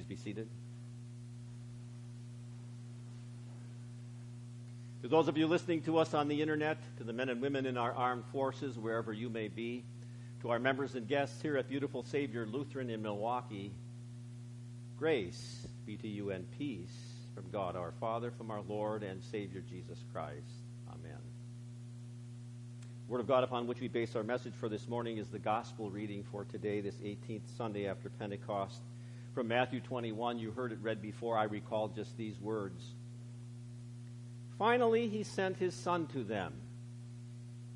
Please be seated. To those of you listening to us on the internet, to the men and women in our armed forces, wherever you may be, to our members and guests here at Beautiful Savior Lutheran in Milwaukee, grace be to you and peace from God our Father, from our Lord and Savior Jesus Christ. Amen. Word of God upon which we base our message for this morning is the gospel reading for today, this 18th Sunday after Pentecost. From Matthew 21, you heard it read before. I recall just these words. Finally, he sent his son to them.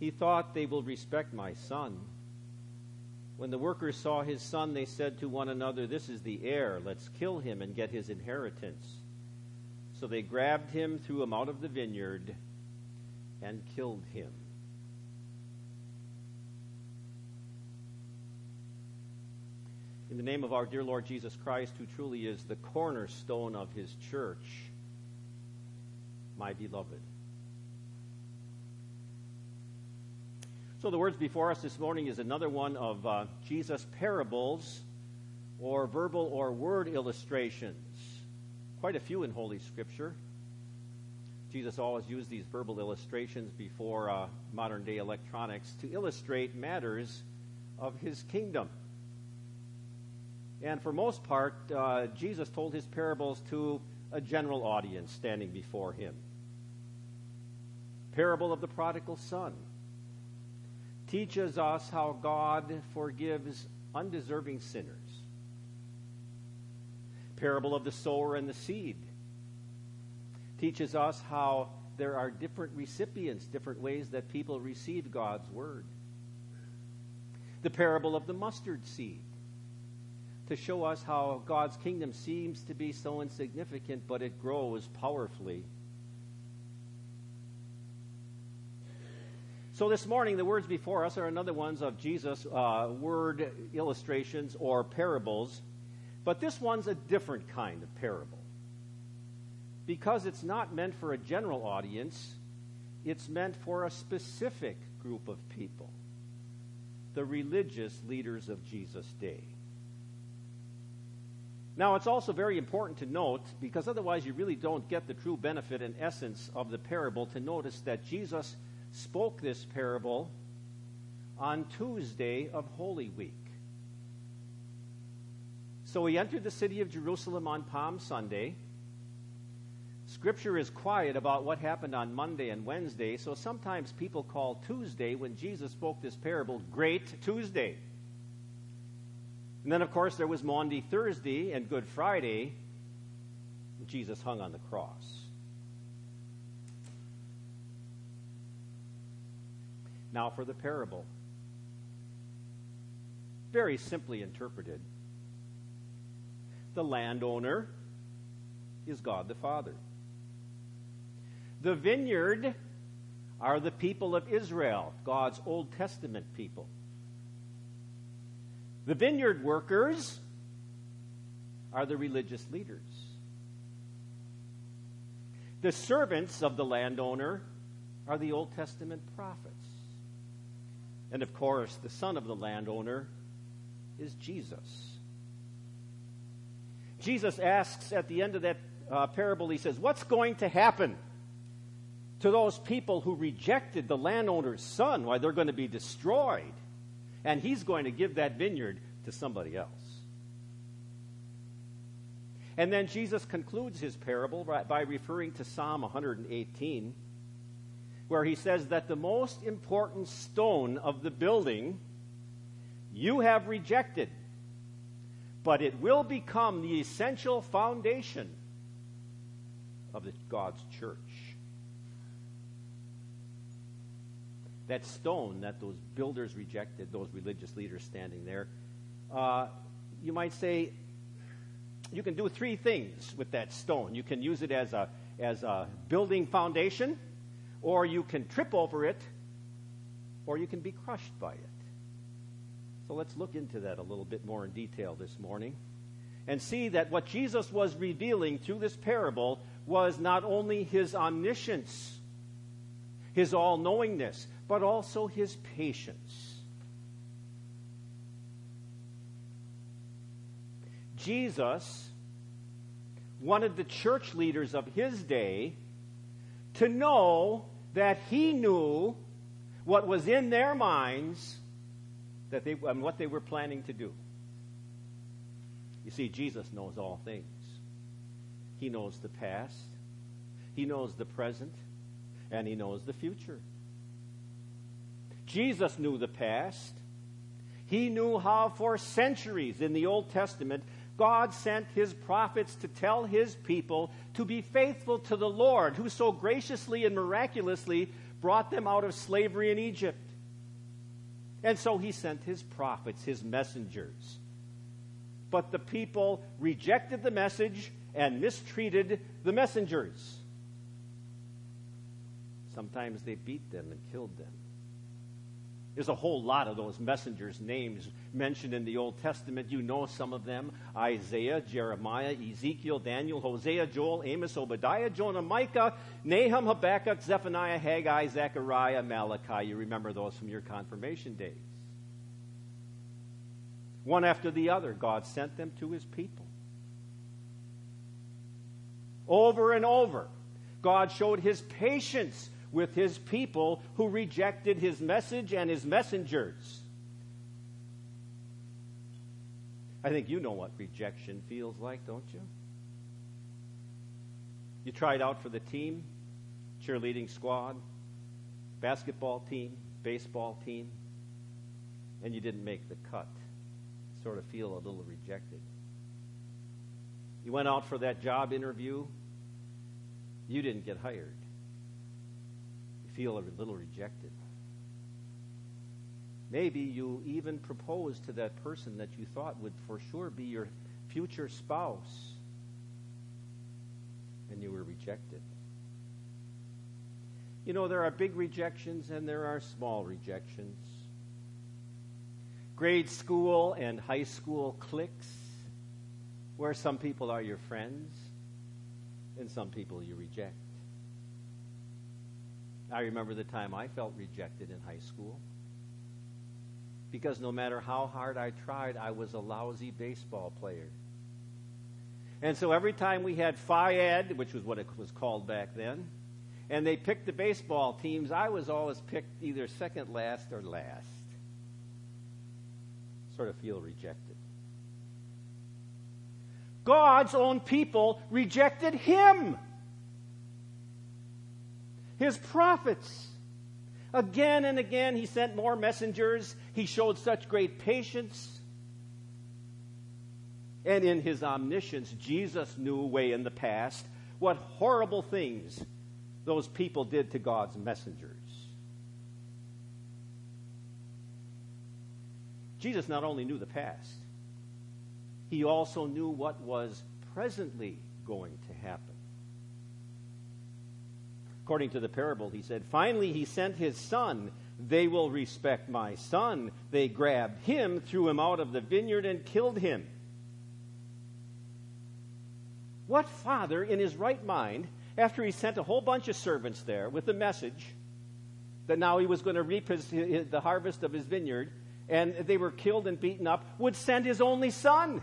He thought they will respect my son. When the workers saw his son, they said to one another, This is the heir. Let's kill him and get his inheritance. So they grabbed him, threw him out of the vineyard, and killed him. In the name of our dear Lord Jesus Christ, who truly is the cornerstone of his church, my beloved. So, the words before us this morning is another one of uh, Jesus' parables or verbal or word illustrations. Quite a few in Holy Scripture. Jesus always used these verbal illustrations before uh, modern day electronics to illustrate matters of his kingdom. And for most part, uh, Jesus told his parables to a general audience standing before him. Parable of the prodigal son teaches us how God forgives undeserving sinners. Parable of the sower and the seed teaches us how there are different recipients, different ways that people receive God's word. The parable of the mustard seed to show us how God's kingdom seems to be so insignificant, but it grows powerfully. So this morning, the words before us are another ones of Jesus' uh, word illustrations or parables, but this one's a different kind of parable. Because it's not meant for a general audience, it's meant for a specific group of people the religious leaders of Jesus' day. Now, it's also very important to note, because otherwise you really don't get the true benefit and essence of the parable, to notice that Jesus spoke this parable on Tuesday of Holy Week. So he entered the city of Jerusalem on Palm Sunday. Scripture is quiet about what happened on Monday and Wednesday, so sometimes people call Tuesday, when Jesus spoke this parable, Great Tuesday. And then, of course, there was Maundy Thursday and Good Friday. Jesus hung on the cross. Now for the parable. Very simply interpreted, the landowner is God the Father. The vineyard are the people of Israel, God's Old Testament people. The vineyard workers are the religious leaders. The servants of the landowner are the Old Testament prophets. And of course, the son of the landowner is Jesus. Jesus asks at the end of that uh, parable, he says, What's going to happen to those people who rejected the landowner's son? Why, they're going to be destroyed and he's going to give that vineyard to somebody else. And then Jesus concludes his parable by referring to Psalm 118, where he says that the most important stone of the building you have rejected, but it will become the essential foundation of the, God's church. That stone that those builders rejected, those religious leaders standing there, uh, you might say you can do three things with that stone. You can use it as a, as a building foundation, or you can trip over it, or you can be crushed by it. So let's look into that a little bit more in detail this morning and see that what Jesus was revealing through this parable was not only his omniscience, his all knowingness, but also his patience. Jesus wanted the church leaders of his day to know that he knew what was in their minds that they, and what they were planning to do. You see, Jesus knows all things. He knows the past, He knows the present, and He knows the future. Jesus knew the past. He knew how, for centuries in the Old Testament, God sent his prophets to tell his people to be faithful to the Lord, who so graciously and miraculously brought them out of slavery in Egypt. And so he sent his prophets, his messengers. But the people rejected the message and mistreated the messengers. Sometimes they beat them and killed them. There's a whole lot of those messengers' names mentioned in the Old Testament. You know some of them Isaiah, Jeremiah, Ezekiel, Daniel, Hosea, Joel, Amos, Obadiah, Jonah, Micah, Nahum, Habakkuk, Zephaniah, Haggai, Zechariah, Malachi. You remember those from your confirmation days. One after the other, God sent them to his people. Over and over, God showed his patience with his people who rejected his message and his messengers. I think you know what rejection feels like, don't you? You tried out for the team, cheerleading squad, basketball team, baseball team, and you didn't make the cut. Sort of feel a little rejected. You went out for that job interview, you didn't get hired feel a little rejected. Maybe you even proposed to that person that you thought would for sure be your future spouse, and you were rejected. You know, there are big rejections and there are small rejections. Grade school and high school cliques, where some people are your friends and some people you reject. I remember the time I felt rejected in high school. Because no matter how hard I tried, I was a lousy baseball player. And so every time we had Ed, which was what it was called back then, and they picked the baseball teams, I was always picked either second last or last. Sort of feel rejected. God's own people rejected him his prophets. Again and again, he sent more messengers. He showed such great patience. And in his omniscience, Jesus knew way in the past what horrible things those people did to God's messengers. Jesus not only knew the past, he also knew what was presently going to happen. According to the parable, he said, Finally, he sent his son. They will respect my son. They grabbed him, threw him out of the vineyard, and killed him. What father in his right mind, after he sent a whole bunch of servants there with the message that now he was going to reap his, his, the harvest of his vineyard, and they were killed and beaten up, would send his only son?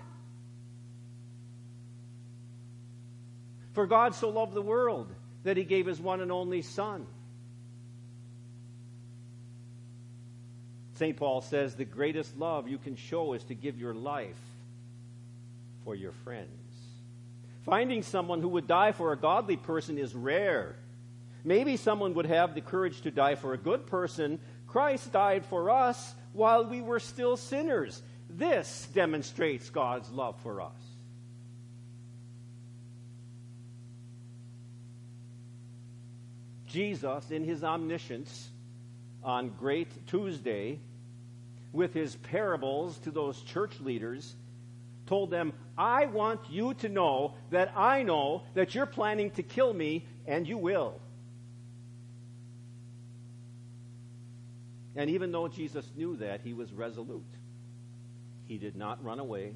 For God so loved the world that he gave his one and only Son. St. Paul says the greatest love you can show is to give your life for your friends. Finding someone who would die for a godly person is rare. Maybe someone would have the courage to die for a good person. Christ died for us while we were still sinners. This demonstrates God's love for us. Jesus, in his omniscience, on Great Tuesday, with his parables to those church leaders, told them, I want you to know that I know that you're planning to kill me, and you will. And even though Jesus knew that, he was resolute. He did not run away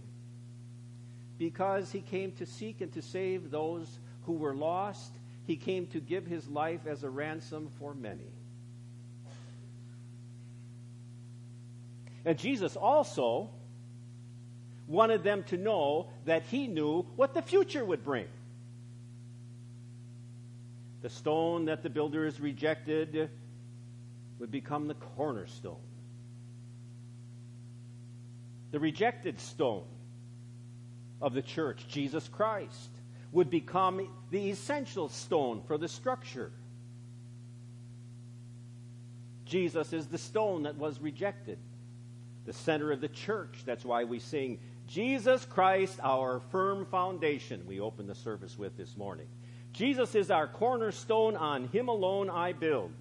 because he came to seek and to save those who were lost he came to give his life as a ransom for many. And Jesus also wanted them to know that he knew what the future would bring. The stone that the builders rejected would become the cornerstone. The rejected stone of the church, Jesus Christ, would become the essential stone for the structure. Jesus is the stone that was rejected, the center of the church. That's why we sing, Jesus Christ, our firm foundation, we open the service with this morning. Jesus is our cornerstone, on him alone I build.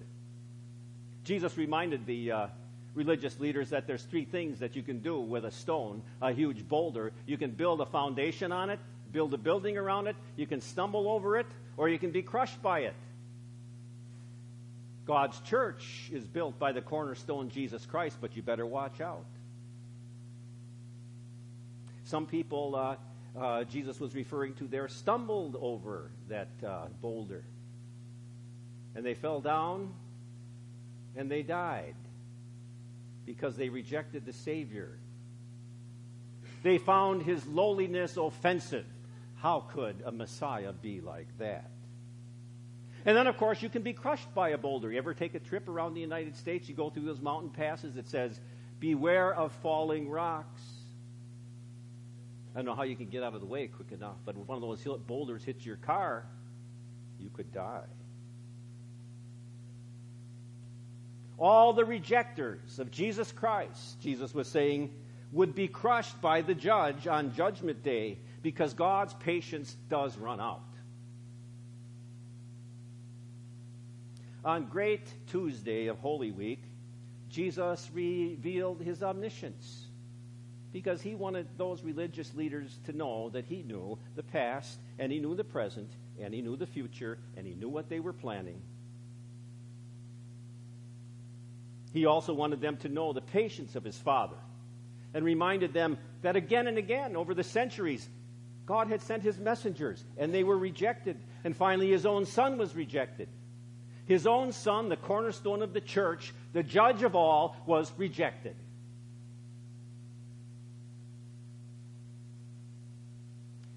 Jesus reminded the uh, religious leaders that there's three things that you can do with a stone, a huge boulder. You can build a foundation on it, build a building around it, you can stumble over it, or you can be crushed by it. God's church is built by the cornerstone Jesus Christ, but you better watch out. Some people, uh, uh, Jesus was referring to there, stumbled over that uh, boulder. And they fell down and they died because they rejected the Savior. They found his lowliness offensive. How could a Messiah be like that? And then, of course, you can be crushed by a boulder. You ever take a trip around the United States? You go through those mountain passes that says, Beware of falling rocks. I don't know how you can get out of the way quick enough, but if one of those boulders hits your car, you could die. All the rejectors of Jesus Christ, Jesus was saying, would be crushed by the judge on Judgment Day because God's patience does run out. On Great Tuesday of Holy Week, Jesus revealed his omniscience because he wanted those religious leaders to know that he knew the past, and he knew the present, and he knew the future, and he knew what they were planning. He also wanted them to know the patience of his Father and reminded them that again and again over the centuries, God had sent his messengers and they were rejected. And finally, his own son was rejected. His own son, the cornerstone of the church, the judge of all, was rejected.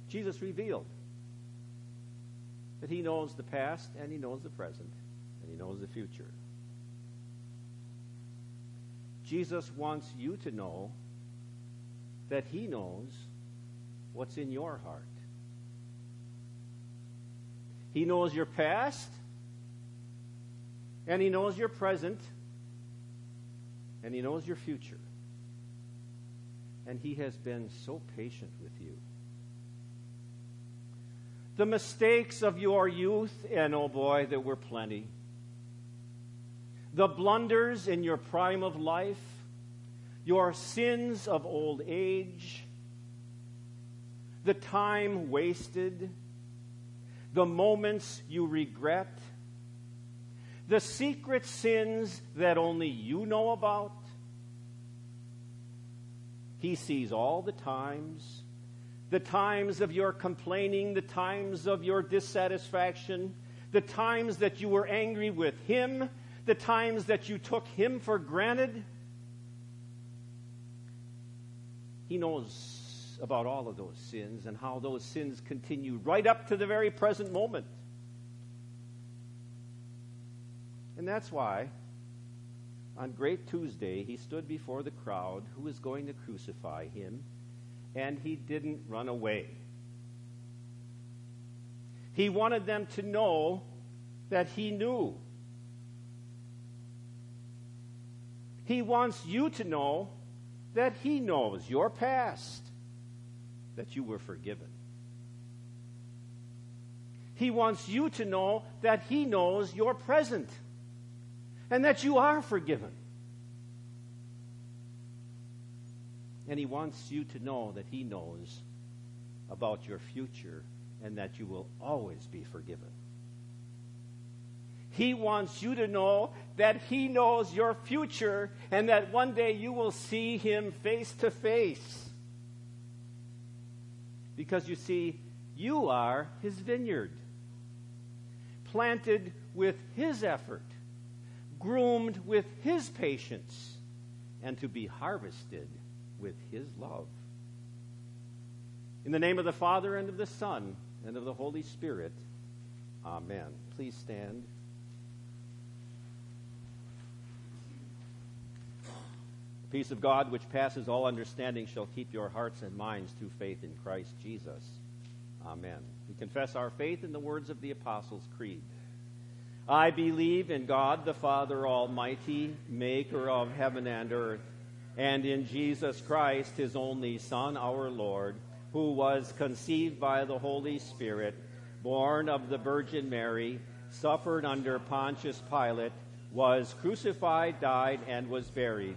Jesus revealed that he knows the past and he knows the present and he knows the future. Jesus wants you to know that he knows what's in your heart. He knows your past and He knows your present, and He knows your future. And He has been so patient with you. The mistakes of your youth, and oh boy, there were plenty. The blunders in your prime of life, your sins of old age, the time wasted, the moments you regret the secret sins that only you know about. He sees all the times the times of your complaining, the times of your dissatisfaction, the times that you were angry with Him, the times that you took Him for granted. He knows about all of those sins and how those sins continue right up to the very present moment. And that's why on Great Tuesday he stood before the crowd who was going to crucify him, and he didn't run away. He wanted them to know that he knew. He wants you to know that he knows your past, that you were forgiven. He wants you to know that he knows your present and that you are forgiven. And He wants you to know that He knows about your future and that you will always be forgiven. He wants you to know that He knows your future and that one day you will see Him face to face. Because you see, you are His vineyard, planted with His effort groomed with His patience, and to be harvested with His love. In the name of the Father, and of the Son, and of the Holy Spirit, Amen. Please stand. Peace of God, which passes all understanding, shall keep your hearts and minds through faith in Christ Jesus. Amen. We confess our faith in the words of the Apostles' Creed. I believe in God the Father Almighty, maker of heaven and earth, and in Jesus Christ, his only Son, our Lord, who was conceived by the Holy Spirit, born of the Virgin Mary, suffered under Pontius Pilate, was crucified, died, and was buried.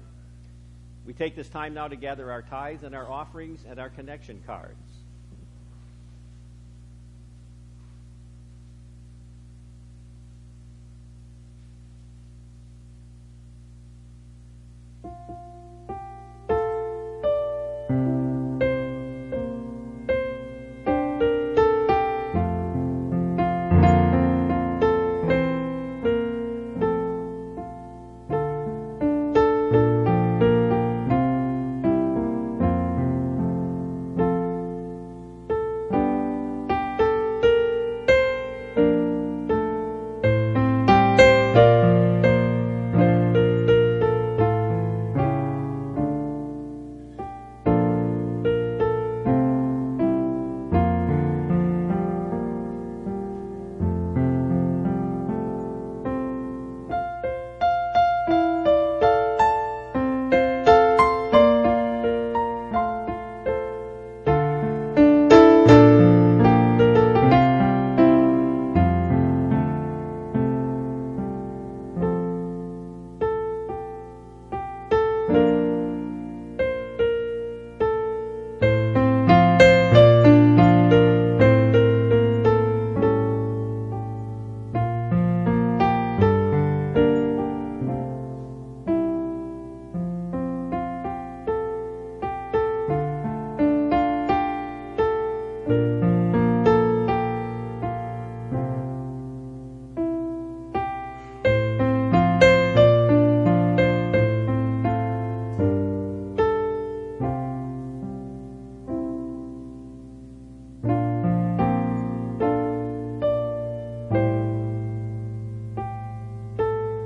We take this time now to gather our tithes and our offerings and our connection cards.